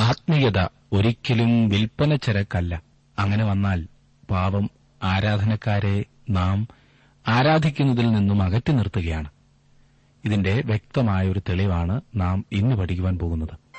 ആത്മീയത ഒരിക്കലും വിൽപ്പന ചരക്കല്ല. അങ്ങനെ വന്നാൽ പാവം ആരാധനക്കാരെ നാം ആരാധിക്കുന്നതിൽ നിന്നും അകറ്റി നിർത്തുകയാണ്. ഇതിന്റെ വ്യക്തമായ ഒരു തെളിവാണ് നാം ഇന്ന് പഠിക്കുവാൻ പോകുന്നത്.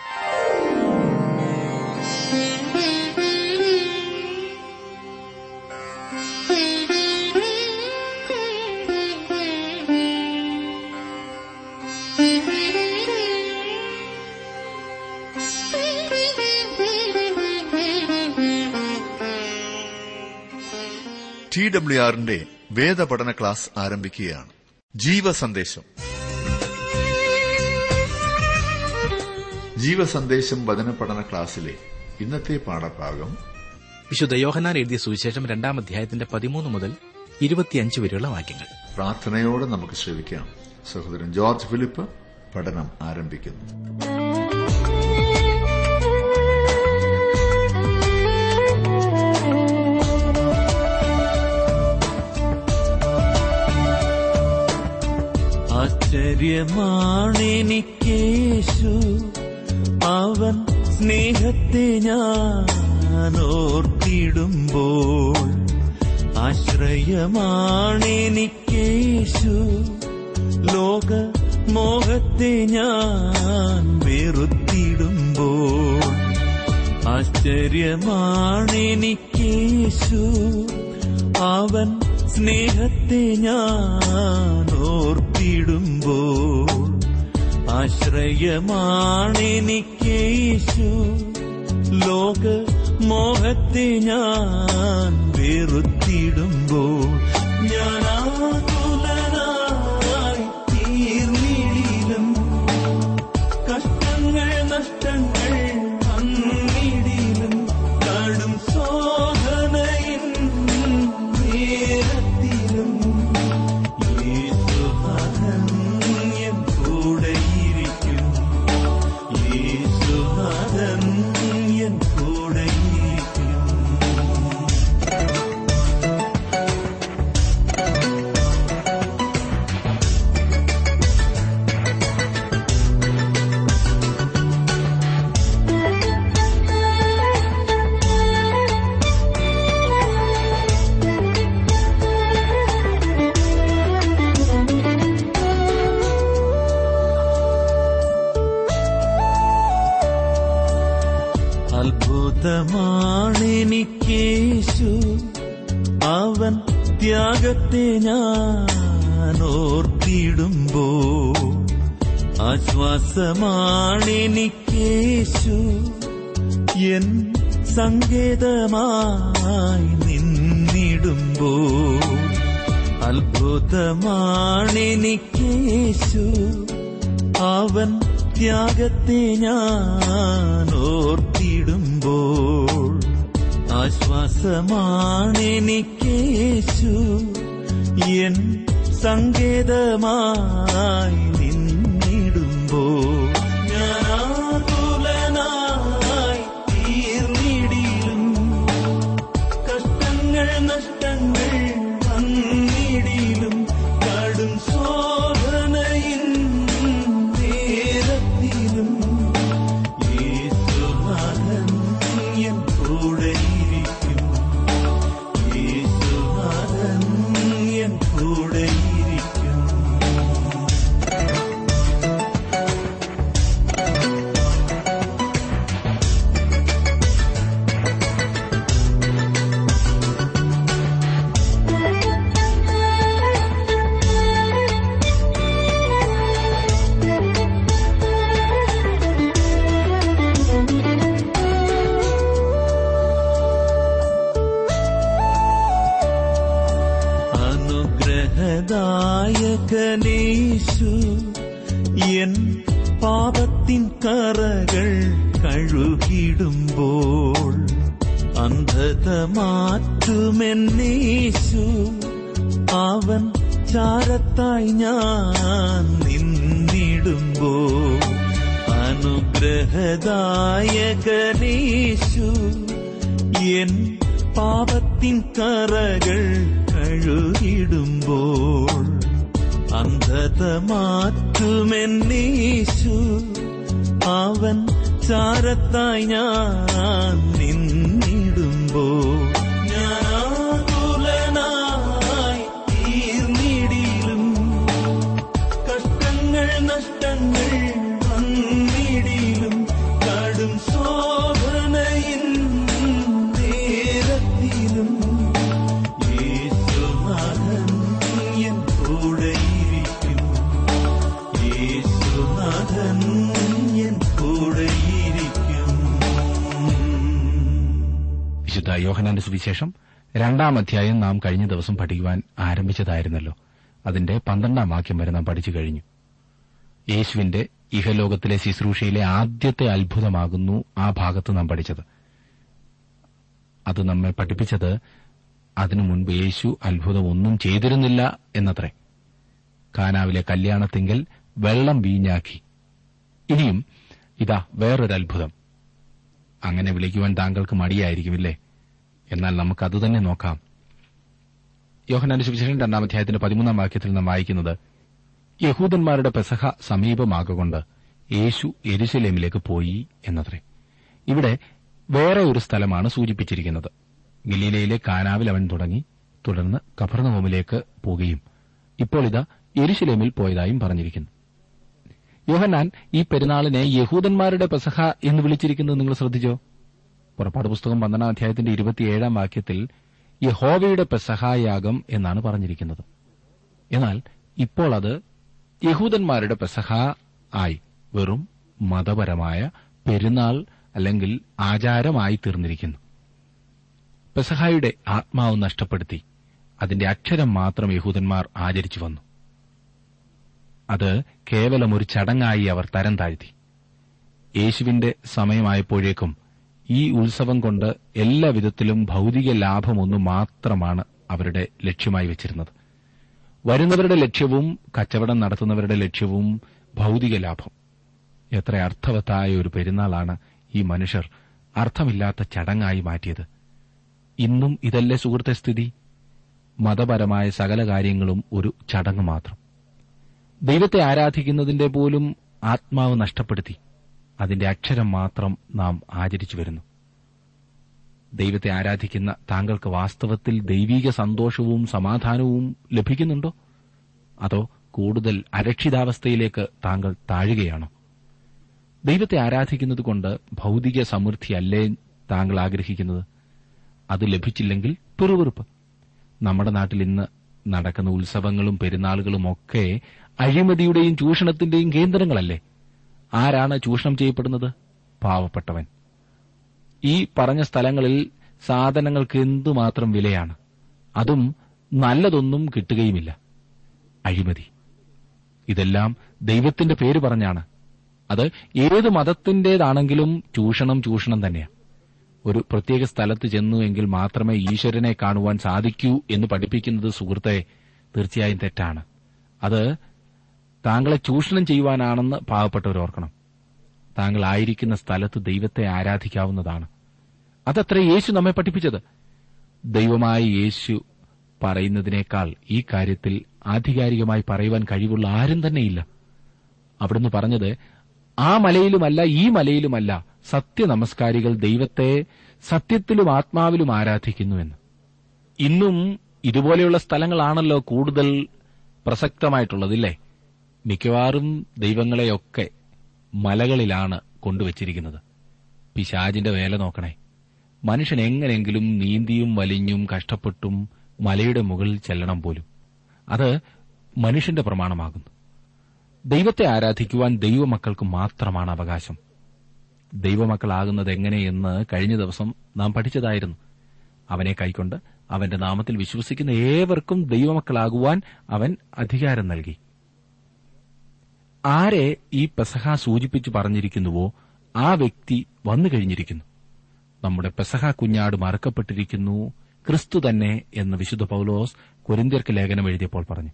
ടി ഡബ്ല്യു ആറിന്റെ വേദപഠന ക്ലാസ് ആരംഭിക്കുകയാണ്. ജീവസന്ദേശം. ജീവസന്ദേശം വചന പഠന ക്ലാസ്സിലെ ഇന്നത്തെ പാഠഭാഗം വിശുദ്ധ യോഹനാൻ എഴുതിയ സുവിശേഷം രണ്ടാം അധ്യായത്തിന്റെ പതിമൂന്ന് മുതൽ ഇരുപത്തിയഞ്ച് വരെയുള്ള വാക്യങ്ങൾ. പ്രാർത്ഥനയോടെ നമുക്ക് ശ്രവിക്കാം. സഹോദരൻ ജോർജ് ഫിലിപ്പ് പഠനം ആരംഭിക്കുന്നു. ആശ്ചര്യമാണെനിക്കേശു അവൻ സ്നേഹത്തെ ഞാൻ ഓർത്തിടുമ്പോൾ ആശ്രയമാണെനിക്കേശു ലോക മോഹത്തെ ഞാൻ വെറുത്തിടുമ്പോൾ ആശ്ചര്യമാണെനിക്കേശു അവൻ സ്നേഹത്തെ ഞാൻ ഓർത്തിടുമ്പോൾ ആശ്രയമാണെനിക്കേശു. ലോക മോഹത്തെ ഞാൻ വെറുത്തിടുമ്പോൾ ത്യാഗത്തെ ഞാൻ ഓർത്തിടുമ്പോൾ ആശ്വാസമാണെനിക്കേശു എൻ സങ്കേതമായി നിന്നിടുമ്പോ അത്ഭുതമാണെനിക്കേശു അവൻ ത്യാഗത്തെ ഞാൻ ഓർത്തിടുമ്പോൾ ആശ്വാസമാണെനിക്കേശു എൻ സങ്കേതമായി അനുഗ്രഹദായകനേശു എൻ പാപത്തിൻ കറകൾ കഴുകിടുമ്പോൾ അന്ധത മാറ്റുമെന്നേശു. അവൻ ചാരത്തായി ഞാൻ നിന്നിടുമ്പോ സുവിശേഷം. രണ്ടാം അധ്യായം നാം കഴിഞ്ഞ ദിവസം പഠിക്കുവാൻ ആരംഭിച്ചതായിരുന്നല്ലോ. അതിന്റെ പന്ത്രണ്ടാം വാക്യം വരെ നാം പഠിച്ചു കഴിഞ്ഞു. യേശുവിന്റെ ഇഹലോകത്തിലെ ശുശ്രൂഷയിലെ ആദ്യത്തെ അത്ഭുതമാകുന്നു ആ ഭാഗത്ത് നാം പഠിച്ചത്. അത് നമ്മെ പഠിപ്പിച്ചത് അതിനു മുൻപ് യേശു അത്ഭുതമൊന്നും ചെയ്തിരുന്നില്ല എന്നത്രേ. കാനാവിലെ കല്യാണത്തിങ്കൽ വെള്ളം വീഞ്ഞാക്കി. ഇനിയും ഇതാ വേറൊരു അത്ഭുതം അങ്ങനെ വിളിക്കുവാൻ താങ്കൾക്ക് മടിയായിരിക്കുമില്ലേ? എന്നാൽ നമുക്ക് അതുതന്നെ നോക്കാം. യോഹനാന്റെ സുവിശേഷം രണ്ടാം അധ്യായത്തിന്റെ പതിമൂന്നാം വാക്യത്തിൽ നാം വായിക്കുന്നത് യഹൂദന്മാരുടെ പെസഹ സമീപമാകൊണ്ട് യേശു എരുശലേമിലേക്ക് പോയി എന്നത്രേ. ഇവിടെ വേറെ ഒരു സ്ഥലമാണ് സൂചിപ്പിച്ചിരിക്കുന്നത്. ഗലീലയിലെ കാനാവിൽ അവൻ തുടങ്ങി തുടർന്ന് കഫർണഹോമിലേക്ക് പോകുകയും ഇപ്പോൾ ഇതാ എരുശലേമിൽ പോയതായും പറഞ്ഞിരിക്കുന്നു. യോഹന്നാൻ ഈ പെരുന്നാളിനെ യഹൂദന്മാരുടെ പെസഹ എന്ന് വിളിച്ചിരിക്കുന്നത് നിങ്ങൾ ശ്രദ്ധിച്ചോ? പുറപ്പാട് പുസ്തകം പന്ത്രണ്ടാം അധ്യായത്തിന്റെ ഇരുപത്തിയേഴാം വാക്യത്തിൽ യഹോവയുടെ പെസഹായാഗം എന്നാണ് പറഞ്ഞിരിക്കുന്നത്. എന്നാൽ ഇപ്പോൾ അത് യഹൂദന്മാരുടെ പെസഹ ആയി വെറും മതപരമായ പെരുന്നാൾ അല്ലെങ്കിൽ ആചാരമായി തീർന്നിരിക്കുന്നു. പെസഹായുടെ ആത്മാവ് നഷ്ടപ്പെടുത്തി അതിന്റെ അക്ഷരം മാത്രം യഹൂദന്മാർ ആചരിച്ചു വന്നു. അത് കേവലം ഒരു ചടങ്ങായി അവർ തരം താഴ്ത്തി. യേശുവിന്റെ സമയമായപ്പോഴേക്കും ഈ ഉത്സവം കൊണ്ട് എല്ലാവിധത്തിലും വിധത്തിലും ഭൗതിക ലാഭമൊന്നു മാത്രമാണ് അവരുടെ ലക്ഷ്യമായി വച്ചിരുന്നത്. വരുന്നവരുടെ ലക്ഷ്യവും കച്ചവടം നടത്തുന്നവരുടെ ലക്ഷ്യവും ഭൌതിക ലാഭം. എത്ര അർത്ഥവത്തായ ഒരു പെരുന്നാളാണ് ഈ മനുഷ്യർ അർത്ഥമില്ലാത്ത ചടങ്ങായി മാറ്റിയത്. ഇന്നും ഇതല്ലേ സുഹൃത്തെ സ്ഥിതി? മതപരമായ സകല കാര്യങ്ങളും ഒരു ചടങ്ങ് മാത്രം. ദൈവത്തെ ആരാധിക്കുന്നതിന്റെ പോലും ആത്മാവ് നഷ്ടപ്പെടുത്തി. അതിന്റെ അക്ഷരം മാത്രം നാം ആചരിച്ചു വരുന്നു. ദൈവത്തെ ആരാധിക്കുന്ന താങ്കൾക്ക് വാസ്തവത്തിൽ ദൈവീക സന്തോഷവും സമാധാനവും ലഭിക്കുന്നുണ്ടോ? അതോ കൂടുതൽ അരക്ഷിതാവസ്ഥയിലേക്ക് താങ്കൾ താഴുകയാണോ? ദൈവത്തെ ആരാധിക്കുന്നതുകൊണ്ട് ഭൗതിക സമൃദ്ധിയല്ലേ താങ്കൾ ആഗ്രഹിക്കുന്നത്? അത് ലഭിച്ചില്ലെങ്കിൽ പിറുവിറുപ്പ് നമ്മുടെ നാട്ടിൽ ഇന്ന് നടക്കുന്ന ഉത്സവങ്ങളും പെരുന്നാളുകളും ഒക്കെ അഴിമതിയുടെയും ചൂഷണത്തിന്റെയും കേന്ദ്രങ്ങളല്ലേ? ആരാണ് ചൂഷണം ചെയ്യപ്പെടുന്നത്? പാവപ്പെട്ടവൻ. ഈ പറഞ്ഞ സ്ഥലങ്ങളിൽ സാധനങ്ങൾക്ക് എന്തുമാത്രം വിലയാണ്? അതും നല്ലതൊന്നും കിട്ടുകയുമില്ല. അഴിമതി. ഇതെല്ലാം ദൈവത്തിന്റെ പേര് പറഞ്ഞാണ്. അത് ഏത് മതത്തിന്റേതാണെങ്കിലും ചൂഷണം ചൂഷണം തന്നെയാണ് ഒരു പ്രത്യേക സ്ഥലത്ത് ചെന്നു എങ്കിൽ മാത്രമേ ഈശ്വരനെ കാണുവാൻ സാധിക്കൂ എന്ന് പഠിപ്പിക്കുന്നത് സുഹൃത്തെ തീർച്ചയായും തെറ്റാണ്. അത് താങ്കളെ ചൂഷണം ചെയ്യുവാനാണെന്ന് പാവപ്പെട്ടവർ ഓർക്കണം. താങ്കൾ ആയിരിക്കുന്ന സ്ഥലത്ത് ദൈവത്തെ ആരാധിക്കാവുന്നതാണ്. അതത്ര യേശു നമ്മെ പഠിപ്പിച്ചത്. ദൈവമായ യേശു പറയുന്നതിനേക്കാൾ ഈ കാര്യത്തിൽ ആധികാരികമായി പറയുവാൻ കഴിവുള്ള ആരും തന്നെയില്ല. അവിടുന്ന് പറഞ്ഞത് ആ മലയിലുമല്ല ഈ മലയിലുമല്ല സത്യനമസ്കാരികൾ ദൈവത്തെ സത്യത്തിലും ആത്മാവിലും ആരാധിക്കുന്നുവെന്ന് ഇന്നും ഇതുപോലെയുള്ള സ്ഥലങ്ങളാണല്ലോ കൂടുതൽ പ്രസക്തമായിട്ടുള്ളതില്ലേ? മിക്കവാറും ദൈവങ്ങളെയൊക്കെ മലകളിലാണ് കൊണ്ടുവച്ചിരിക്കുന്നത്. പിശാജിന്റെ വേല നോക്കണേ. മനുഷ്യൻ എങ്ങനെയെങ്കിലും നീന്തിയും വലിഞ്ഞും കഷ്ടപ്പെട്ടും മലയുടെ മുകളിൽ ചെല്ലണം പോലും. അത് മനുഷ്യന്റെ പ്രമാണമാകുന്നു. ദൈവത്തെ ആരാധിക്കുവാൻ ദൈവമക്കൾക്ക് മാത്രമാണ് അവകാശം. ദൈവമക്കളാകുന്നത് എങ്ങനെയെന്ന് കഴിഞ്ഞ ദിവസം നാം പഠിച്ചതായിരുന്നു. അവനെ കൈക്കൊണ്ട് അവന്റെ നാമത്തിൽ വിശ്വസിക്കുന്ന ഏവർക്കും ദൈവമക്കളാകുവാൻ അവൻ അധികാരം നൽകി. ആരെ ഈ പെസഹ സൂചിപ്പിച്ചു പറഞ്ഞിരിക്കുന്നുവോ ആ വ്യക്തി വന്നു കഴിഞ്ഞിരിക്കുന്നു. നമ്മുടെ പെസഹ കുഞ്ഞാട് മറക്കപ്പെട്ടിരിക്കുന്നു. ക്രിസ്തു തന്നെ എന്ന് വിശുദ്ധ പൌലോസ് കൊരിന്ത്യർക്ക് ലേഖനം എഴുതിയപ്പോൾ പറഞ്ഞു.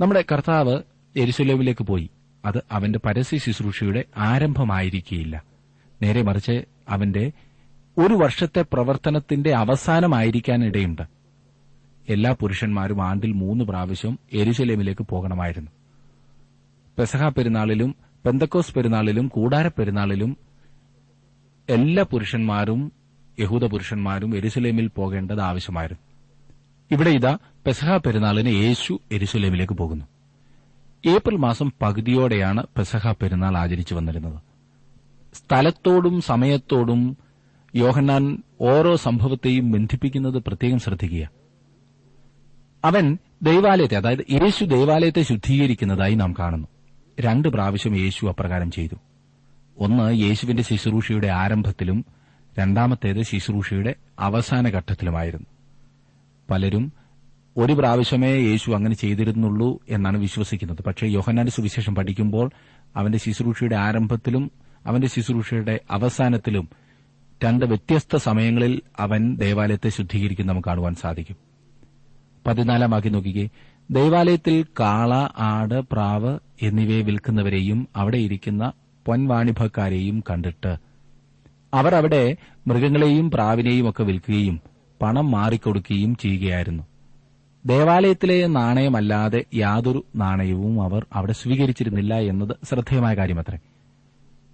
നമ്മുടെ കർത്താവ് എരിശുലേവിലേക്ക് പോയി. അത് അവന്റെ പരസ്യ ശുശ്രൂഷയുടെ ആരംഭമായിരിക്കില്ല നേരെ മറിച്ച് അവന്റെ ഒരു വർഷത്തെ പ്രവർത്തനത്തിന്റെ അവസാനമായിരിക്കാനിടയുണ്ട്. എല്ലാ പുരുഷന്മാരും ആണ്ടിൽ മൂന്ന് പ്രാവശ്യം എരുശലേമിലേക്ക് പോകണമായിരുന്നു. പെസഹ പെരുന്നാളിലും പെന്തക്കോസ് പെരുന്നാളിലും കൂടാര പെരുന്നാളിലും എല്ലാ പുരുഷന്മാരും യഹൂദ പുരുഷന്മാരും എരുസലേമിൽ പോകേണ്ടത് ആവശ്യമായിരുന്നു. ഇവിടെ ഇതാ പെസഹ പെരുന്നാളിന് യേശു എരുസലേമിലേക്ക് പോകുന്നു. ഏപ്രിൽ മാസം പകുതിയോടെയാണ് പെസഹ പെരുന്നാൾ ആചരിച്ചു വന്നിരുന്നത്. സ്ഥലത്തോടും സമയത്തോടും യോഹന്നാൻ ഓരോ സംഭവത്തെയും ബന്ധിപ്പിക്കുന്നത് പ്രത്യേകം ശ്രദ്ധിക്കുക. അവൻ ദൈവാലയത്തെ അതായത് യേശു ദൈവാലയത്തെ ശുദ്ധീകരിക്കുന്നതായി നാം കാണുന്നു. രണ്ട് പ്രാവശ്യം യേശു അപ്രകാരം ചെയ്തു. ഒന്ന് യേശുവിന്റെ ശുശ്രൂഷയുടെ ആരംഭത്തിലും രണ്ടാമത്തേത് ശുശ്രൂഷയുടെ അവസാന ഘട്ടത്തിലുമായിരുന്നു. പലരും ഒരു പ്രാവശ്യമേ യേശു അങ്ങനെ ചെയ്തിരുന്നുള്ളൂ എന്നാണ് വിശ്വസിക്കുന്നത്. പക്ഷേ യോഹന്നാന്റെ സുവിശേഷം പഠിക്കുമ്പോൾ അവന്റെ ശുശ്രൂഷയുടെ ആരംഭത്തിലും അവന്റെ ശുശ്രൂഷയുടെ അവസാനത്തിലും രണ്ട് വ്യത്യസ്ത സമയങ്ങളിൽ അവൻ ദേവാലയത്തെ ശുദ്ധീകരിക്കുന്ന നമുക്ക് കാണുവാൻ സാധിക്കും. പതിനാലാം വാക്യം നോക്കിക്കേ. ദൈവാലയത്തിൽ കാള ആട് പ്രാവ് എന്നിവയെ വിൽക്കുന്നവരെയും അവിടെ ഇരിക്കുന്ന പൊൻവാണിഭക്കാരെയും കണ്ടിട്ട് അവർ അവിടെ മൃഗങ്ങളെയും പ്രാവിനെയും ഒക്കെ വിൽക്കുകയും പണം മാറിക്കൊടുക്കുകയും ചെയ്യുകയായിരുന്നു. ദേവാലയത്തിലെ നാണയമല്ലാതെ യാതൊരു നാണയവും അവർ അവിടെ സ്വീകരിച്ചിരുന്നില്ല എന്നത് ശ്രദ്ധേയമായ കാര്യമത്രേ.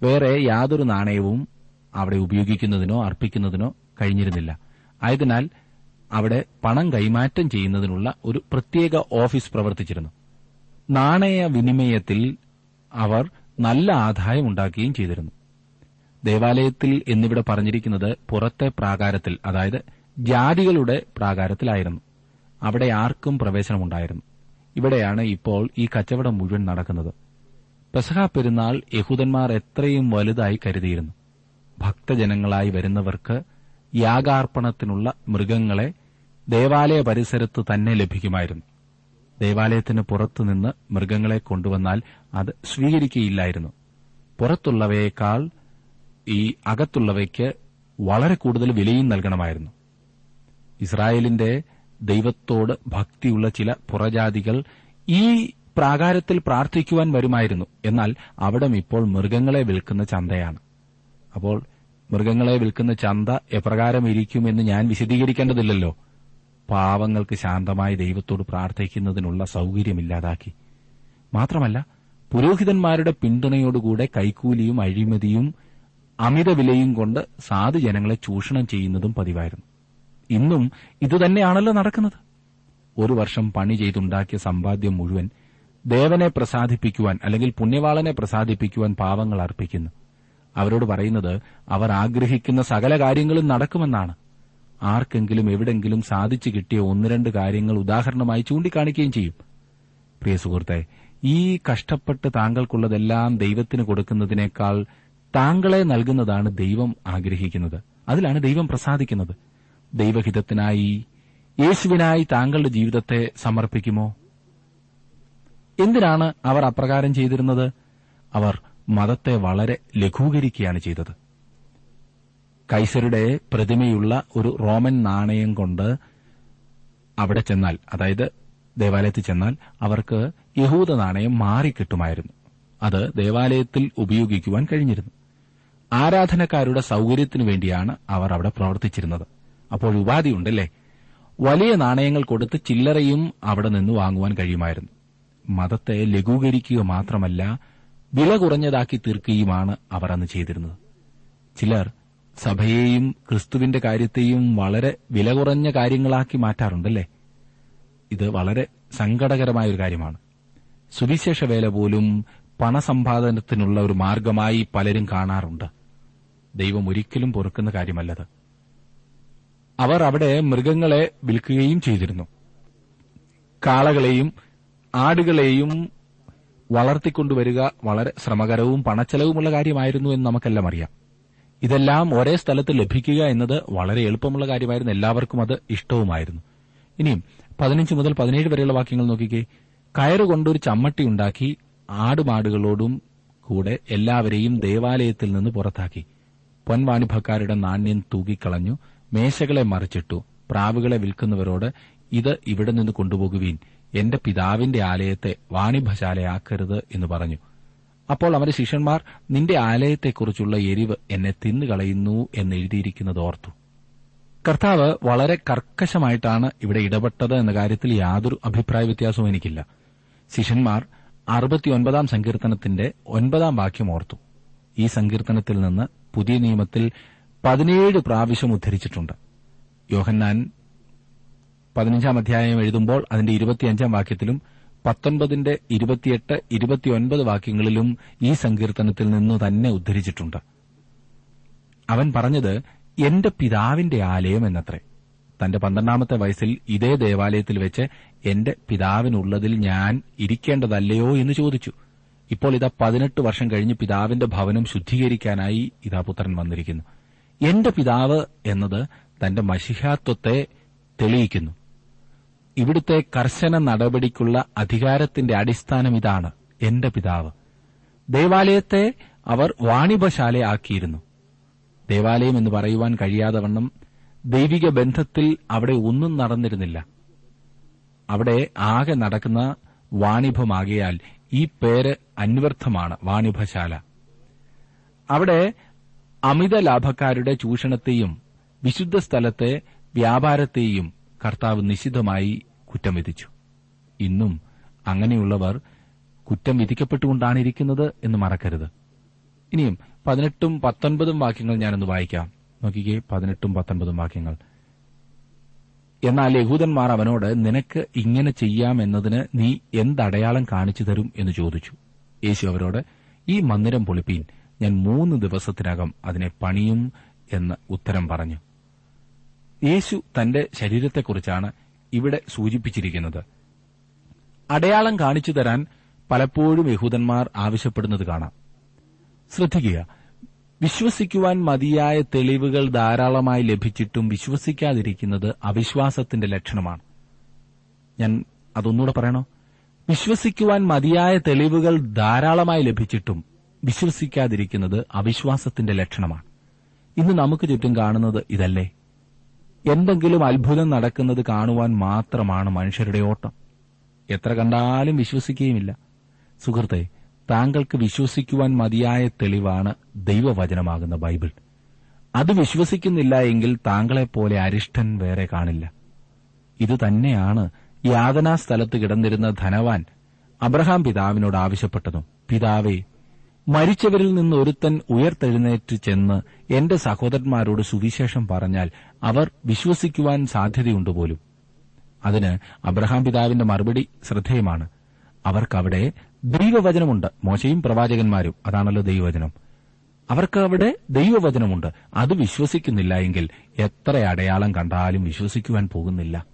വേറെ യാതൊരു നാണയവും അവിടെ ഉപയോഗിക്കുന്നതിനോ അർപ്പിക്കുന്നതിനോ കഴിഞ്ഞിരുന്നില്ല. ആയതിനാൽ അവിടെ പണം കൈമാറ്റം ചെയ്യുന്നതിനുള്ള ഒരു പ്രത്യേക ഓഫീസ് പ്രവർത്തിച്ചിരുന്നു. നാണയ വിനിമയത്തിൽ അവർ നല്ല ആദായം ഉണ്ടാക്കുകയും ചെയ്തിരുന്നു. ദേവാലയത്തിൽ എന്നിവിടെ പറഞ്ഞിരിക്കുന്നത് പുറത്തെ പ്രാകാരത്തിൽ അതായത് ജാതികളുടെ പ്രാകാരത്തിലായിരുന്നു. അവിടെ ആർക്കും പ്രവേശനമുണ്ടായിരുന്നു. ഇവിടെയാണ് ഇപ്പോൾ ഈ കച്ചവടം മുഴുവൻ നടക്കുന്നത്. പെസഹ പെരുന്നാൾ യഹൂദന്മാർ എത്രയും വലുതായി കരുതിയിരുന്നു. ഭക്തജനങ്ങളായി വരുന്നവർക്ക് യാഗാർപ്പണത്തിനുള്ള മൃഗങ്ങളെ ദേവാലയ പരിസരത്ത് തന്നെ ലഭിക്കുമായിരുന്നു. ദേവാലയത്തിന് പുറത്തുനിന്ന് മൃഗങ്ങളെ കൊണ്ടുവന്നാൽ അത് സ്വീകരിക്കുകയില്ലായിരുന്നു. പുറത്തുള്ളവയേക്കാൾ ഈ അകത്തുള്ളവയ്ക്ക് വളരെ കൂടുതൽ വിലയും നൽകണമായിരുന്നു. ഇസ്രായേലിന്റെ ദൈവത്തോട് ഭക്തിയുള്ള ചില പുറജാതികൾ ഈ പ്രാകാരത്തിൽ പ്രാർത്ഥിക്കുവാൻ വരുമായിരുന്നു. എന്നാൽ അവിടം ഇപ്പോൾ മൃഗങ്ങളെ വിൽക്കുന്ന ചന്തയാണ്. അപ്പോൾ മൃഗങ്ങളെ വിൽക്കുന്ന ചന്ത എപ്രകാരം ഇരിക്കുമെന്ന് ഞാൻ വിശദീകരിക്കേണ്ടതില്ലല്ലോ. പാവങ്ങൾക്ക് ശാന്തമായി ദൈവത്തോട് പ്രാർത്ഥിക്കുന്നതിനുള്ള സൌകര്യമില്ലാതാക്കി മാത്രമല്ല പുരോഹിതന്മാരുടെ പിന്തുണയോടുകൂടെ കൈക്കൂലിയും അഴിമതിയും അമിത വിലയും കൊണ്ട് സാധു ജനങ്ങളെ ചൂഷണം ചെയ്യുന്നതും പതിവായിരുന്നു. ഇന്നും ഇതുതന്നെയാണല്ലോ നടക്കുന്നത്. ഒരു വർഷം പണി ചെയ്തുണ്ടാക്കിയ സമ്പാദ്യം മുഴുവൻ ദേവനെ പ്രസാദിപ്പിക്കുവാൻ അല്ലെങ്കിൽ പുണ്യവാളനെ പ്രസാദിപ്പിക്കുവാൻ പാവങ്ങൾ അർപ്പിക്കുന്നു. അവരോട് പറയുന്നത് അവർ ആഗ്രഹിക്കുന്ന സകല കാര്യങ്ങളും നടക്കുമെന്നാണ്. ആർക്കെങ്കിലും എവിടെങ്കിലും സാധിച്ചു കിട്ടിയ ഒന്ന് രണ്ട് കാര്യങ്ങൾ ഉദാഹരണമായി ചൂണ്ടിക്കാണിക്കുകയും ചെയ്യും. പ്രിയ സുഹൃത്തെ ഈ കഷ്ടപ്പെട്ട് താങ്കൾക്കുള്ളതെല്ലാം ദൈവത്തിന് കൊടുക്കുന്നതിനേക്കാൾ താങ്കളെ നൽകുന്നതാണ് ദൈവം ആഗ്രഹിക്കുന്നത്. അതിലാണ് ദൈവം പ്രസാദിക്കുന്നത്. ദൈവഹിതത്തിനായി യേശുവിനായി താങ്കളുടെ ജീവിതത്തെ സമർപ്പിക്കുമോ? എന്തിനാണ് അവർ അപ്രകാരം ചെയ്തിരുന്നത്? അവർ മതത്തെ വളരെ ലഘൂകരിക്കുകയാണ് ചെയ്തത്. കൈസരുടെ പ്രതിമയുള്ള ഒരു റോമൻ നാണയം കൊണ്ട് അവിടെ ചെന്നാൽ അതായത് ദേവാലയത്തിൽ ചെന്നാൽ അവർക്ക് യഹൂദ നാണയം മാറിക്കിട്ടുമായിരുന്നു. അത് ദേവാലയത്തിൽ ഉപയോഗിക്കുവാൻ കഴിഞ്ഞിരുന്നു. ആരാധനക്കാരുടെ സൌകര്യത്തിനു വേണ്ടിയാണ് അവർ അവിടെ പ്രവർത്തിച്ചിരുന്നത്. അപ്പോൾ ഉപാധിയുണ്ടല്ലേ വലിയ നാണയങ്ങൾ കൊടുത്ത് ചില്ലറയും അവിടെ നിന്ന് വാങ്ങുവാൻ കഴിയുമായിരുന്നു. മതത്തെ ലഘൂകരിക്കുക മാത്രമല്ല വില കുറഞ്ഞതാക്കി തീർക്കുകയുമാണ് അവർ അന്ന് ചെയ്തിരുന്നത്. ചിലർ സഭയെയും ക്രിസ്തുവിന്റെ കാര്യത്തെയും വളരെ വില കുറഞ്ഞ കാര്യങ്ങളാക്കി മാറ്റാറുണ്ടല്ലേ? ഇത് വളരെ സങ്കടകരമായ ഒരു കാര്യമാണ്. സുവിശേഷ വേല പോലും പണസമ്പാദനത്തിനുള്ള ഒരു മാർഗമായി പലരും കാണാറുണ്ട്. ദൈവം ഒരിക്കലും പൊറുക്കുന്ന കാര്യമല്ലത്. അവർ അവിടെ മൃഗങ്ങളെ വിൽക്കുകയും ചെയ്തിരുന്നു. കാളകളെയും ആടുകളെയും വളർത്തിക്കൊണ്ടുവരിക വളരെ ശ്രമകരവും പണച്ചെലവുമുള്ള കാര്യമായിരുന്നു എന്ന് നമുക്കെല്ലാം അറിയാം. ഇതെല്ലാം ഒരേ സ്ഥലത്ത് ലഭിക്കുക എന്നത് വളരെ എളുപ്പമുള്ള കാര്യമായിരുന്നു. എല്ലാവർക്കും അത് ഇഷ്ടവുമായിരുന്നു. ഇനിയും പതിനഞ്ച് മുതൽ പതിനേഴ് വരെയുള്ള വാക്യങ്ങൾ നോക്കിക്കേ. കയറുകൊണ്ടൊരു ചമ്മട്ടി ഉണ്ടാക്കി ആടുമാടുകളോടും കൂടെ എല്ലാവരെയും ദേവാലയത്തിൽ നിന്ന് പുറത്താക്കി. പൊൻവാണിഭക്കാരുടെ നാണ്യം തൂക്കിക്കളഞ്ഞു മേശകളെ മറിച്ചിട്ടു പ്രാവുകളെ വിൽക്കുന്നവരോട് ഇത് ഇവിടെ നിന്ന് കൊണ്ടുപോകുവീൻ. എന്റെ പിതാവിന്റെ ആലയത്തെ വാണിഭശാലയാക്കരുത് എന്ന് പറഞ്ഞു. അപ്പോൾ അവന്റെ ശിഷ്യന്മാർ നിന്റെ ആലയത്തെക്കുറിച്ചുള്ള എരിവ് എന്നെ തിന്നുകളയുന്നു എന്ന് എഴുതിയിരിക്കുന്നത് ഓർത്തു. കർത്താവ് വളരെ കർക്കശമായിട്ടാണ് ഇവിടെ ഇടപെട്ടത് എന്ന കാര്യത്തിൽ യാതൊരു അഭിപ്രായ വ്യത്യാസവും എനിക്കില്ല. ശിഷ്യന്മാർ അറുപത്തിയൊൻപതാം സങ്കീർത്തനത്തിന്റെ ഒൻപതാം വാക്യം ഓർത്തു. ഈ സങ്കീർത്തനത്തിൽ നിന്ന് പുതിയ നിയമത്തിൽ പതിനേഴ് പ്രാവശ്യം ഉദ്ധരിച്ചിട്ടുണ്ട്. യോഹന്നാൻ പതിനഞ്ചാം അധ്യായം എഴുതുമ്പോൾ അതിന്റെ ഇരുപത്തിയഞ്ചാം വാക്യത്തിലും പത്തൊൻപതിന്റെ ഇരുപത്തിയെട്ട് ഇരുപത്തിയൊൻപത് വാക്യങ്ങളിലും ഈ സങ്കീർത്തനത്തിൽ നിന്നു തന്നെ ഉദ്ധരിച്ചിട്ടുണ്ട്. അവൻ പറഞ്ഞത് എന്റെ പിതാവിന്റെ ആലയം എന്നത്രേ. തന്റെ പന്ത്രണ്ടാമത്തെ വയസ്സിൽ ഇതേ ദേവാലയത്തിൽ വെച്ച് എന്റെ പിതാവിനുള്ളതിൽ ഞാൻ ഇരിക്കേണ്ടതല്ലയോ എന്ന് ചോദിച്ചു. ഇപ്പോൾ ഇതാ പതിനെട്ട് വർഷം കഴിഞ്ഞ് പിതാവിന്റെ ഭവനം ശുദ്ധീകരിക്കാനായി ഇതാ പുത്രൻ വന്നിരിക്കുന്നു. എന്റെ പിതാവ് എന്നത് തന്റെ മഷിഹാത്വത്തെ തെളിയിക്കുന്നു. ഇവിടുത്തെ കർശന നടപടിക്കുള്ള അധികാരത്തിന്റെ അടിസ്ഥാനം ഇതാണ് എന്റെ പിതാവ്. ദേവാലയത്തെ അവർ വാണിഭശാലയാക്കിയിരുന്നു. ദേവാലയം എന്ന് പറയുവാൻ കഴിയാതെ വണ്ണം ദൈവിക ബന്ധത്തിൽ അവിടെ ഒന്നും നടന്നിരുന്നില്ല. അവിടെ ആകെ നടക്കുന്ന വാണിഭമാകിയാൽ ഈ പേര് അന്വർത്ഥമാണ് വാണിഭശാല. അവിടെ അമിത ലാഭക്കാരുടെ ചൂഷണത്തെയും വിശുദ്ധ സ്ഥലത്തെ വ്യാപാരത്തെയും കർത്താവ് നിശിതമായി കുറ്റം വിധിച്ചു ഇന്നും അങ്ങനെയുള്ളവർ കുറ്റം വിധിക്കപ്പെട്ടുകൊണ്ടാണ് ഇരിക്കുന്നത് എന്ന് മറക്കരുത്. ഇനിയും പതിനെട്ടും പത്തൊൻപതും വാക്യങ്ങൾ ഞാനൊന്ന് വായിക്കാം. നോക്കിക്കേ പതിനെട്ടും പത്തൊൻപതും വാക്യങ്ങൾ. എന്നാൽ യഹൂദന്മാർ അവനോട് നിനക്ക് ഇങ്ങനെ ചെയ്യാമെന്നതിന് നീ എന്തടയാളം കാണിച്ചു തരും? എന്ന് ചോദിച്ചു. യേശു അവരോട് ഈ മന്ദിരം പൊളിപ്പീൻ. ഞാൻ മൂന്ന് ദിവസത്തിനകം അതിനെ പണിയും എന്ന് ഉത്തരം പറഞ്ഞു. യേശു തന്റെ ശരീരത്തെക്കുറിച്ചാണ് ഇവിടെ സൂചിപ്പിച്ചിരിക്കുന്നത്. അടയാളം കാണിച്ചു തരാൻ പലപ്പോഴും യഹൂദന്മാർ ആവശ്യപ്പെടുന്നത് കാണാം. ശ്രദ്ധിക്കുക. വിശ്വസിക്കുവാൻ മതിയായ തെളിവുകൾ ധാരാളമായി ലഭിച്ചിട്ടും വിശ്വസിക്കാതിരിക്കുന്നത് അവിശ്വാസത്തിന്റെ ലക്ഷണമാണ്. ഞാൻ അതൊന്നുകൂടെ പറയണോ? വിശ്വസിക്കുവാൻ മതിയായ തെളിവുകൾ ധാരാളമായി ലഭിച്ചിട്ടും വിശ്വസിക്കാതിരിക്കുന്നത് അവിശ്വാസത്തിന്റെ ലക്ഷണമാണ്. ഇന്ന് നമുക്ക് ചുറ്റും കാണുന്നത് ഇതല്ലേ? എന്തെങ്കിലും അത്ഭുതം നടക്കുന്നത് കാണുവാൻ മാത്രമാണ് മനുഷ്യരുടെ ഓട്ടം. എത്ര കണ്ടാലും വിശ്വസിക്കുകയുമില്ല. സുഹൃത്തെ താങ്കൾക്ക് വിശ്വസിക്കുവാൻ മതിയായ തെളിവാണ് ദൈവവചനമാകുന്ന ബൈബിൾ. അത് വിശ്വസിക്കുന്നില്ല എങ്കിൽ താങ്കളെപ്പോലെ അരിഷ്ടൻ വേറെ കാണില്ല. ഇത് തന്നെയാണ് യാതനാ സ്ഥലത്ത് കിടന്നിരുന്ന ധനവാൻ അബ്രഹാം പിതാവിനോട് ആവശ്യപ്പെട്ടതും. പിതാവേ മരിച്ചവരിൽ നിന്ന് ഒരുത്തൻ ഉയർത്തെഴുന്നേറ്റ് ചെന്ന് എന്റെ സഹോദരന്മാരോട് സുവിശേഷം പറഞ്ഞാൽ അവർ വിശ്വസിക്കുവാൻ സാധ്യതയുണ്ട് പോലും അതിന് അബ്രഹാം പിതാവിന്റെ മറുപടി ശ്രദ്ധേയമാണ്. അവർക്കവിടെ ദൈവവചനമുണ്ട്. മോശയും പ്രവാചകന്മാരും അതാണല്ലോ ദൈവവചനം. അവർക്ക് അവിടെ ദൈവവചനമുണ്ട്. അത് വിശ്വസിക്കുന്നില്ല എങ്കിൽ എത്ര അടയാളം കണ്ടാലും വിശ്വസിക്കുവാൻ പോകുന്നില്ല.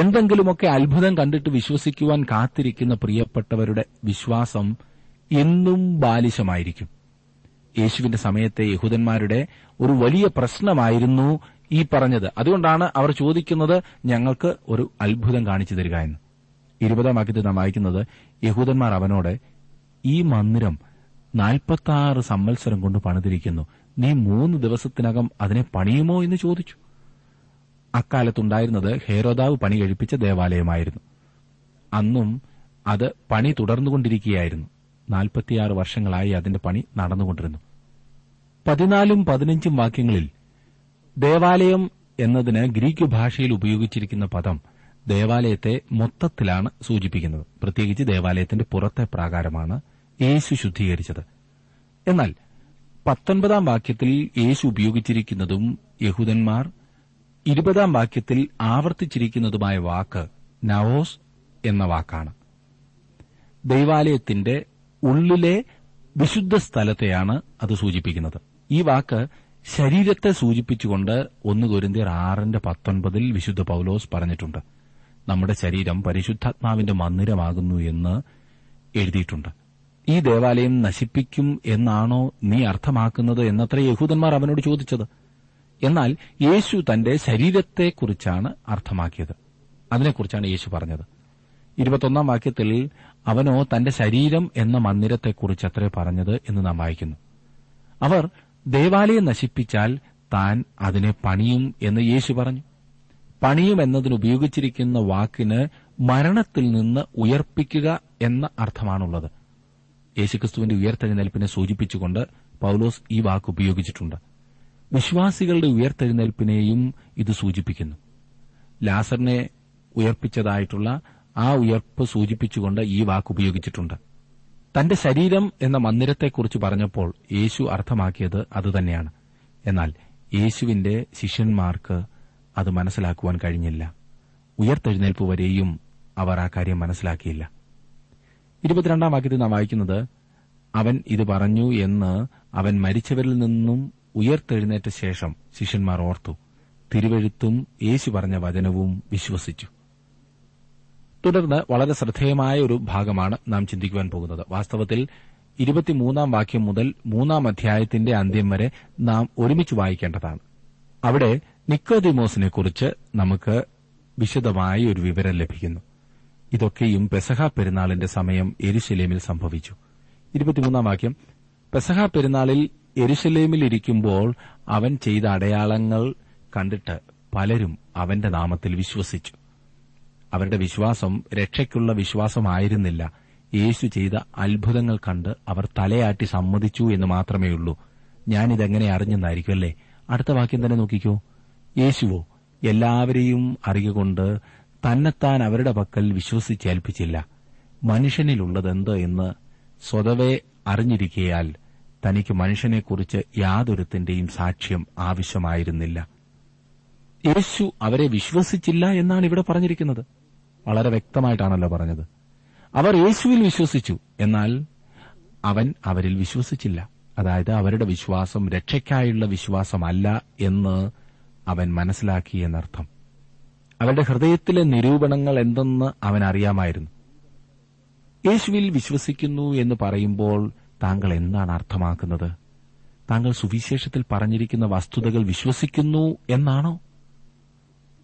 എന്തെങ്കിലുമൊക്കെ അത്ഭുതം കണ്ടിട്ട് വിശ്വസിക്കുവാൻ കാത്തിരിക്കുന്ന പ്രിയപ്പെട്ടവരുടെ വിശ്വാസം എന്നും ബാലിശമായിരിക്കും. യേശുവിന്റെ സമയത്തെ യഹൂദന്മാരുടെ ഒരു വലിയ പ്രശ്നമായിരുന്നു ഈ പറഞ്ഞത്. അതുകൊണ്ടാണ് അവർ ചോദിക്കുന്നത് ഞങ്ങൾക്ക് ഒരു അത്ഭുതം കാണിച്ചു തരിക എന്ന്. ഇരുപതാം വാക്യത്തിൽ നാം വായിക്കുന്നത് യഹൂദന്മാർ അവനോട് ഈ മന്ദിരം നാൽപ്പത്തി സംവത്സരം കൊണ്ട് പണിതിരിക്കുന്നു. നീ മൂന്ന് ദിവസത്തിനകം അതിനെ പണിയുമോ എന്ന് ചോദിച്ചു. അക്കാലത്തുണ്ടായിരുന്നത് ഹേരോദാവ് പണി കഴിപ്പിച്ച ദേവാലയമായിരുന്നു. അന്നും അത് പണി തുടർന്നുകൊണ്ടിരിക്കുകയായിരുന്നു. നാൽപ്പത്തിയാറ് വർഷങ്ങളായി അതിന്റെ പണി നടന്നുകൊണ്ടിരുന്നു. പതിനാലും പതിനഞ്ചും വാക്യങ്ങളിൽ ദേവാലയം എന്നതിന് ഗ്രീക്ക് ഭാഷയിൽ ഉപയോഗിച്ചിരിക്കുന്ന പദം ദേവാലയത്തെ മൊത്തത്തിലാണ് സൂചിപ്പിക്കുന്നത്. പ്രത്യേകിച്ച് ദേവാലയത്തിന്റെ പുറത്തെ പ്രാകാരമാണ് യേശു ശുദ്ധീകരിച്ചത്. എന്നാൽ പത്തൊൻപതാം വാക്യത്തിൽ യേശു ഉപയോഗിച്ചിരിക്കുന്നതും യഹൂദന്മാർ ഇരുപതാം വാക്യത്തിൽ ആവർത്തിച്ചിരിക്കുന്നതുമായ വാക്ക് നവോസ് എന്ന വാക്കാണ്. ദൈവാലയത്തിന്റെ ഉള്ളിലെ വിശുദ്ധ സ്ഥലത്തെയാണ് അത് സൂചിപ്പിക്കുന്നത്. ഈ വാക്ക് ശരീരത്തെ സൂചിപ്പിച്ചുകൊണ്ട് ഒന്ന് കൊരിന്തിയർ ആറിന്റെ പത്തൊൻപതിൽ വിശുദ്ധ പൌലോസ് പറഞ്ഞിട്ടുണ്ട്. നമ്മുടെ ശരീരം പരിശുദ്ധാത്മാവിന്റെ മന്ദിരമാകുന്നു എന്ന് എഴുതിയിട്ടുണ്ട്. ഈ ദേവാലയം നശിപ്പിക്കും എന്നാണോ നീ അർത്ഥമാക്കുന്നത് എന്നത്ര യഹൂദന്മാർ അവനോട് ചോദിച്ചത്. എന്നാൽ യേശു തന്റെ ശരീരത്തെക്കുറിച്ചാണ് അർത്ഥമാക്കിയത്. അതിനെക്കുറിച്ചാണ് യേശു പറഞ്ഞത്. ഇരുപത്തൊന്നാം വാക്യത്തിൽ അവനോ തന്റെ ശരീരം എന്ന മന്ദിരത്തെക്കുറിച്ച് അത്രേ പറഞ്ഞത് എന്ന് നാം വായിക്കുന്നു. അവർ ദേവാലയം നശിപ്പിച്ചാൽ താൻ അതിനെ പണിയും എന്ന് യേശു പറഞ്ഞു. പണിയും എന്നതിനുപയോഗിച്ചിരിക്കുന്ന വാക്കിന് മരണത്തിൽ നിന്ന് ഉയർപ്പിക്കുക എന്ന അർത്ഥമാണുള്ളത്. യേശുക്രിസ്തുവിന്റെ ഉയർത്തെഴുന്നേൽപ്പിനെ സൂചിപ്പിച്ചുകൊണ്ട് പൌലോസ് ഈ വാക്ക് ഉപയോഗിച്ചിട്ടുണ്ട്. വിശ്വാസികളുടെ ഉയർത്തെഴുന്നേൽപ്പിനെയും ഇത് സൂചിപ്പിക്കുന്നു. ലാസറിനെ ഉയർപ്പിച്ചതായിട്ടുള്ള ആ ഉയർപ്പ് സൂചിപ്പിച്ചുകൊണ്ട് ഈ വാക്ക് ഉപയോഗിച്ചിട്ടുണ്ട്. തന്റെ ശരീരം എന്ന മന്ദിരത്തെക്കുറിച്ച് പറഞ്ഞപ്പോൾ യേശു അർത്ഥമാക്കിയത് അതുതന്നെയാണ്. എന്നാൽ യേശുവിന്റെ ശിഷ്യന്മാർക്ക് അത് മനസ്സിലാക്കുവാൻ കഴിഞ്ഞില്ല. ഉയർത്തെഴുന്നേൽപ്പ് വരെയും അവർ ആ കാര്യം മനസ്സിലാക്കിയില്ല. ഇരുപത്തിരണ്ടാം വാക്യത്തിൽ നാം വായിക്കുന്നത് അവൻ ഇത് പറഞ്ഞു എന്ന് അവൻ മരിച്ചവരിൽ നിന്നും ഉയർത്തെഴുന്നേറ്റ ശേഷം ശിഷ്യന്മാർ ഓർത്തു. തിരുവഴുത്തും യേശു പറഞ്ഞ വചനവും വിശ്വസിച്ചു. തുടർന്ന് വളരെ ശ്രദ്ധേയമായ ഒരു ഭാഗമാണ് നാം ചിന്തിക്കുവാൻ പോകുന്നത്. വാസ്തവത്തിൽ ഇരുപത്തിമൂന്നാം വാക്യം മുതൽ മൂന്നാം അധ്യായത്തിന്റെ അന്ത്യം വരെ നാം ഒരുമിച്ച് വായിക്കേണ്ടതാണ്. അവിടെ നിക്കോദിമോസിനെ കുറിച്ച് നമുക്ക് വിശദമായ ഒരു വിവരം ലഭിക്കുന്നു. ഇതൊക്കെയും പെസഹ പെരുന്നാളിന്റെ സമയം എരുശലേമിൽ സംഭവിച്ചു. ഇരുപത്തിമൂന്നാം വാക്യം പെസഹ പെരുന്നാളിൽ എരുശലേമിൽ ഇരിക്കുമ്പോൾ അവൻ ചെയ്ത അടയാളങ്ങൾ കണ്ടിട്ട് പലരും അവന്റെ നാമത്തിൽ വിശ്വസിച്ചു. അവരുടെ വിശ്വാസം രക്ഷയ്ക്കുള്ള വിശ്വാസമായിരുന്നില്ല. യേശു ചെയ്ത അത്ഭുതങ്ങൾ കണ്ട് അവർ തലയാട്ടി സമ്മതിച്ചു എന്ന് മാത്രമേയുള്ളൂ ഞാനിതെങ്ങനെ അറിഞ്ഞെന്നായിരിക്കും അല്ലേ? അടുത്ത വാക്യം തന്നെ നോക്കിക്കോ. യേശുവോ എല്ലാവരെയും അറിയുകൊണ്ട് തന്നെത്താൻ അവരുടെ പക്കൽ വിശ്വസിച്ചേൽപ്പിച്ചില്ല മനുഷ്യനിലുള്ളതെന്ത് എന്ന് സ്വതവേ അറിഞ്ഞിരിക്കയാൽ തനിക്ക് മനുഷ്യനെക്കുറിച്ച് യാതൊരുത്തിന്റെയും സാക്ഷ്യം ആവശ്യമായിരുന്നില്ല. യേശു അവരെ വിശ്വസിച്ചില്ല എന്നാണ് ഇവിടെ പറഞ്ഞിരിക്കുന്നത്. വളരെ വ്യക്തമായിട്ടാണല്ലോ പറഞ്ഞത്. അവർ യേശുവിൽ വിശ്വസിച്ചു. എന്നാൽ അവൻ അവരിൽ വിശ്വസിച്ചില്ല. അതായത് അവരുടെ വിശ്വാസം രക്ഷയ്ക്കായുള്ള വിശ്വാസമല്ല എന്ന് അവൻ മനസ്സിലാക്കി എന്നർത്ഥം. അവരുടെ ഹൃദയത്തിലെ നിരൂപണങ്ങൾ എന്തെന്ന് അവൻ അറിയാമായിരുന്നു. യേശുവിൽ വിശ്വസിക്കുന്നു എന്ന് പറയുമ്പോൾ താങ്കൾ എന്താണ് അർത്ഥമാക്കുന്നത്? താങ്കൾ സുവിശേഷത്തിൽ പറഞ്ഞിരിക്കുന്ന വസ്തുതകൾ വിശ്വസിക്കുന്നു എന്നാണോ?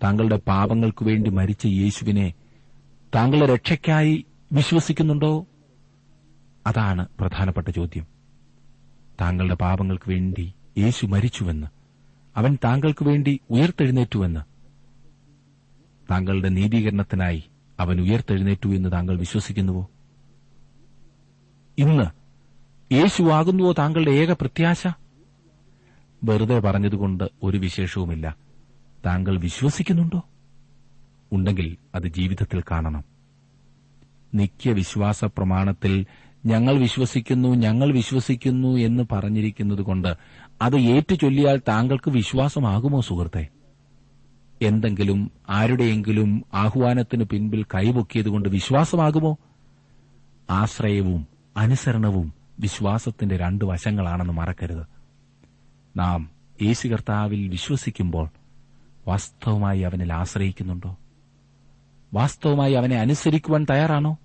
താങ്കളുടെ പാപങ്ങൾക്കു വേണ്ടി മരിച്ച യേശുവിനെ താങ്കളുടെ രക്ഷയ്ക്കായി വിശ്വസിക്കുന്നുണ്ടോ? അതാണ് പ്രധാനപ്പെട്ട ചോദ്യം. താങ്കളുടെ പാപങ്ങൾക്ക് വേണ്ടി യേശു മരിച്ചുവെന്ന് അവൻ താങ്കൾക്ക് വേണ്ടി ഉയർത്തെഴുന്നേറ്റുവെന്ന്. താങ്കളുടെ നീതീകരണത്തിനായി അവൻ ഉയർത്തെഴുന്നേറ്റു എന്ന് താങ്കൾ വിശ്വസിക്കുന്നുവോ? ഇന്ന് യേശുവാകുന്നുവോ താങ്കളുടെ ഏക പ്രത്യാശ? വെറുതെ പറഞ്ഞതുകൊണ്ട് ഒരു വിശേഷവുമില്ല. താങ്കൾ വിശ്വസിക്കുന്നുണ്ടോ? ഉണ്ടെങ്കിൽ അത് ജീവിതത്തിൽ കാണണം. നിത്യവിശ്വാസ പ്രമാണത്തിൽ ഞങ്ങൾ വിശ്വസിക്കുന്നു ഞങ്ങൾ വിശ്വസിക്കുന്നു എന്ന് പറഞ്ഞിരിക്കുന്നതുകൊണ്ട് അത് ഏറ്റുചൊല്ലിയാൽ താങ്കൾക്ക് വിശ്വാസമാകുമോ സുഹൃത്തെ? എന്തെങ്കിലും ആരുടെയെങ്കിലും ആഹ്വാനത്തിന് പിൻപിൽ കൈപൊക്കിയതുകൊണ്ട് വിശ്വാസമാകുമോ? ആശ്രയവും അനുസരണവും വിശ്വാസത്തിന്റെ രണ്ട് വശങ്ങളാണെന്ന് മറക്കരുത്. നാം യേശു കർത്താവിൽ വിശ്വസിക്കുമ്പോൾ വാസ്തവമായി അവനിൽ ആശ്രയിക്കുന്നുണ്ടോ? വാസ്തവമായി അവനെ അനുസരിക്കുവാൻ തയ്യാറാണോ?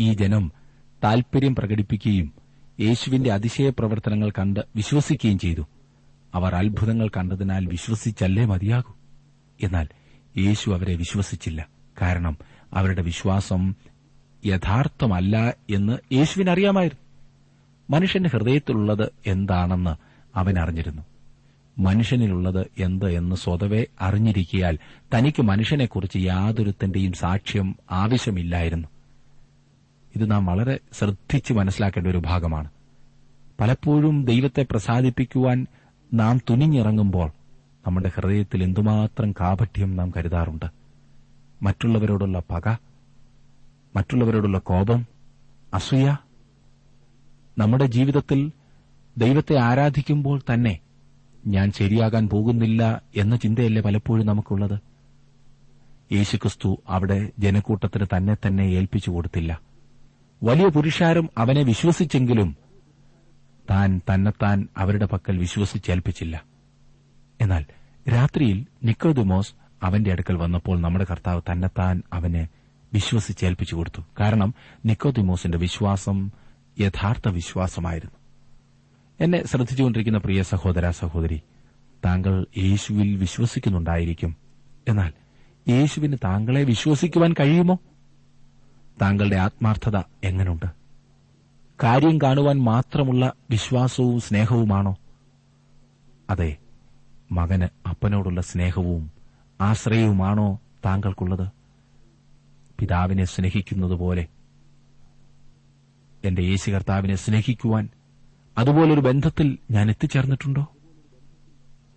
ഈ ജനം താൽപര്യം പ്രകടിപ്പിക്കുകയും യേശുവിന്റെ അതിശയ പ്രവർത്തനങ്ങൾ കണ്ട് വിശ്വസിക്കുകയും ചെയ്തു. അവർ അത്ഭുതങ്ങൾ കണ്ടതിനാൽ വിശ്വസിച്ചല്ലേ മതിയാകൂ. എന്നാൽ യേശു അവരെ വിശ്വസിച്ചില്ല. കാരണം അവരുടെ വിശ്വാസം യഥാർത്ഥമല്ല എന്ന് യേശുവിനറിയാമായിരുന്നു. മനുഷ്യന്റെ ഹൃദയത്തിലുള്ളത് എന്താണെന്ന് അവൻ അറിഞ്ഞിരുന്നു മനുഷ്യനിലുള്ളത് എന്ത് എന്ന് സ്വതവേ അറിഞ്ഞിരിക്കിയാൽ തനിക്ക് മനുഷ്യനെക്കുറിച്ച് യാതൊരുത്തന്റെയും സാക്ഷ്യം ആവശ്യമില്ലായിരുന്നു. ഇത് നാം വളരെ ശ്രദ്ധിച്ച് മനസ്സിലാക്കേണ്ട ഒരു ഭാഗമാണ്. പലപ്പോഴും ദൈവത്തെ പ്രസാദിപ്പിക്കുവാൻ നാം തുനിഞ്ഞിറങ്ങുമ്പോൾ നമ്മുടെ ഹൃദയത്തിൽ എന്തുമാത്രം കാപഠ്യം നാം കരുതാറുണ്ട്. മറ്റുള്ളവരോടുള്ള പക മറ്റുള്ളവരോടുള്ള കോപം അസൂയ. നമ്മുടെ ജീവിതത്തിൽ ദൈവത്തെ ആരാധിക്കുമ്പോൾ തന്നെ ഞാൻ ശരിയാകാൻ പോകുന്നില്ല എന്ന ചിന്തയല്ലേ പലപ്പോഴും നമുക്കുള്ളത്? യേശുക്രിസ്തു അവിടെ ജനക്കൂട്ടത്തിന് തന്നെ തന്നെ ഏൽപ്പിച്ചു കൊടുത്തില്ല. വലിയ പുരുഷാരും അവനെ വിശ്വസിച്ചെങ്കിലും താൻ തന്നെത്താൻ അവരുടെ പക്കൽ വിശ്വസിച്ചേൽപ്പിച്ചില്ല. എന്നാൽ രാത്രിയിൽ നിക്കോദുമോസ് അവന്റെ അടുക്കൽ വന്നപ്പോൾ നമ്മുടെ കർത്താവ് തന്നെത്താൻ അവനെ വിശ്വസിച്ചേൽപ്പിച്ചു കൊടുത്തു. കാരണം നിക്കോദിമോസിന്റെ വിശ്വാസം യഥാർത്ഥ വിശ്വാസമായിരുന്നു. എന്നെ ശ്രദ്ധിച്ചുകൊണ്ടിരിക്കുന്ന പ്രിയ സഹോദര സഹോദരി താങ്കൾ യേശുവിൽ വിശ്വസിക്കുന്നുണ്ടായിരിക്കും. എന്നാൽ യേശുവിന് താങ്കളെ വിശ്വസിക്കുവാൻ കഴിയുമോ? താങ്കളുടെ ആത്മാർത്ഥത എങ്ങനുണ്ട്? കാര്യം കാണുവാൻ മാത്രമുള്ള വിശ്വാസവും സ്നേഹവുമാണോ? അതെ മകന് അപ്പനോടുള്ള സ്നേഹവും ആശ്രയവുമാണോ താങ്കൾക്കുള്ളത്? പിതാവിനെ സ്നേഹിക്കുന്നതുപോലെ എന്റെ യേശു കർത്താവിനെ സ്നേഹിക്കുവാൻ അതുപോലൊരു ബന്ധത്തിൽ ഞാൻ എത്തിച്ചേർന്നിട്ടുണ്ടോ?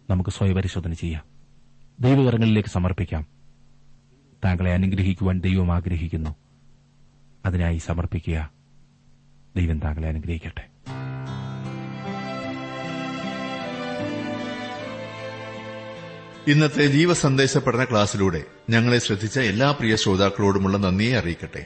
നമുക്ക് സ്വയപരിശോധന ചെയ്യാം. ദൈവകരങ്ങളിലേക്ക് സമർപ്പിക്കാം. താങ്കളെ അനുഗ്രഹിക്കുവാൻ ദൈവം ആഗ്രഹിക്കുന്നു. അതിനായി സമർപ്പിക്കുക. ദൈവം താങ്കളെ അനുഗ്രഹിക്കട്ടെ. ഇന്നത്തെ ജീവസന്ദേശ പഠന ക്ലാസ്സിലൂടെ ഞങ്ങളെ ശ്രദ്ധിച്ച എല്ലാ പ്രിയ ശ്രോതാക്കളോടുമുള്ള നന്ദിയെ അറിയിക്കട്ടെ.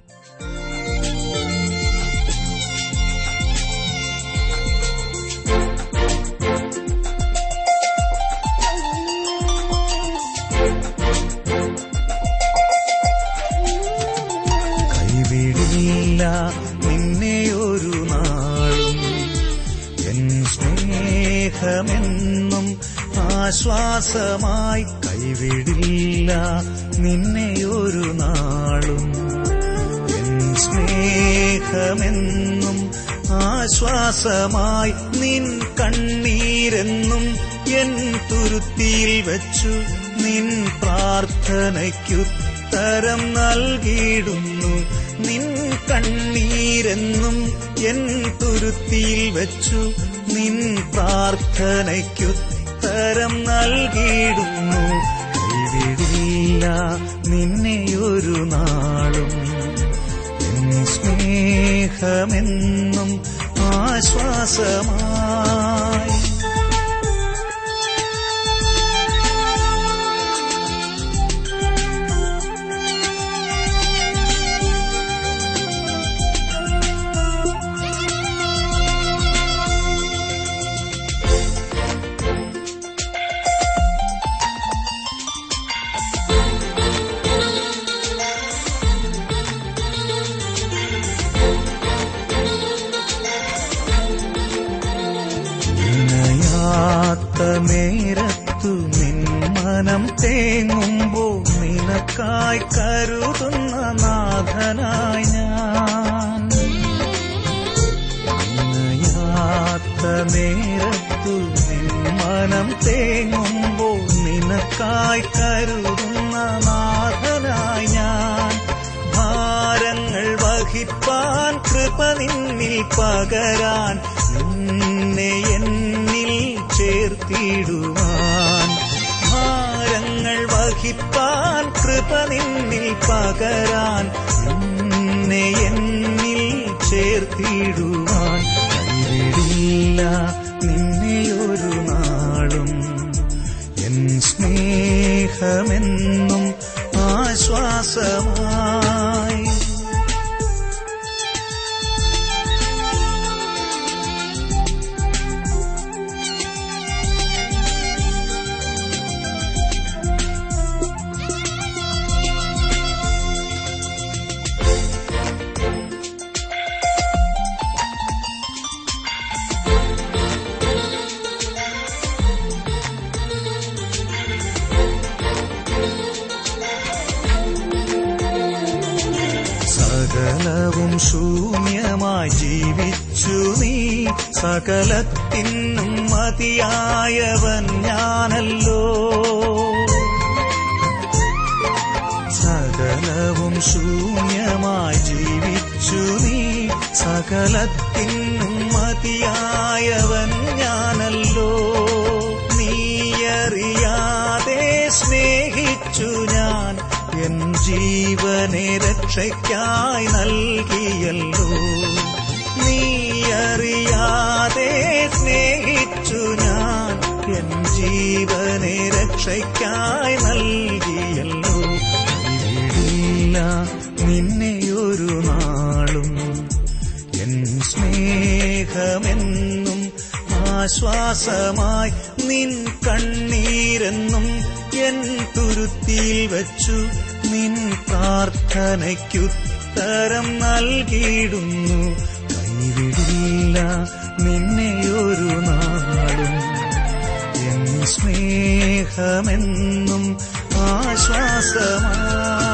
ആശ്വാസമായി കൈവിടില്ല നിന്നെ ഒരു നാളും സ്നേഹമെന്നും ആശ്വാസമായി നിൻ കണ്ണീരെന്നും എൻ തുരുത്തിയിൽ വച്ചു നിൻ പ്രാർത്ഥനയ്ക്കുത്തരം നൽകിയിടുന്നു. നിൻ കണ്ണീരെന്നും എൻ തുരുത്തിയിൽ വച്ചു നിൻ പ്രാർത്ഥനയ്ക്കുത്തരം നൽകിയിടുന്നു. കൈവിടില്ല നിന്നെ ഒരു നാളും. സ്നേഹമെന്നും ആശ്വാസമായി. തേങ്ങുമ്പോൾ നിനക്കായി കരുതുന്ന നാഥനായി ഞാൻ. നിനയാത്ത നേരത്തു മനം തേങ്ങുമ്പോൾ നിനക്കായി കരുതുന്ന നാഥനായി ഞാൻ. ഭാരങ്ങൾ വഹിപ്പാൻ കൃപ നിന്നിൽ പകരാൻ കൃപ നിന്നിൽ പകരാൻ നിന്നെ എന്നിൽ ചേർത്തിടുവാൻ കൈവിടില്ല സകലത്തിനും മതിയായവൻ ഞാനല്ലോ. സകലവും ശൂന്യമായി ജീവിച്ചു നീ. സകലത്തിനും മതിയായവൻ ഞാനല്ലോ. നീയറിയാതെ സ്നേഹിച്ചു ഞാൻ. എൻ ജീവനെ രക്ഷയ്ക്കായി നൽകിയല്ലോ. നീയറിയാതെ സ്നേഹിച്ചു ഞാൻ എൻ ജീവനെ രക്ഷയ്ക്കായി നൽകിയല്ലോ. കൈവിടില്ല നിന്നെ ഒരു നാളും എൻ സ്നേഹമെന്നും ആശ്വാസമായി നിൻ കണ്ണീരെന്നും എൻ തുരുത്തിയിൽ വച്ചു നിൻ പ്രാർത്ഥനയ്ക്കുത്തരം നൽകിയിടുന്നു. കൈവിടില്ല നിന്നെയൊരു നാളും. എൻ സ്നേഹമെന്നും ആശ്വാസമാണ്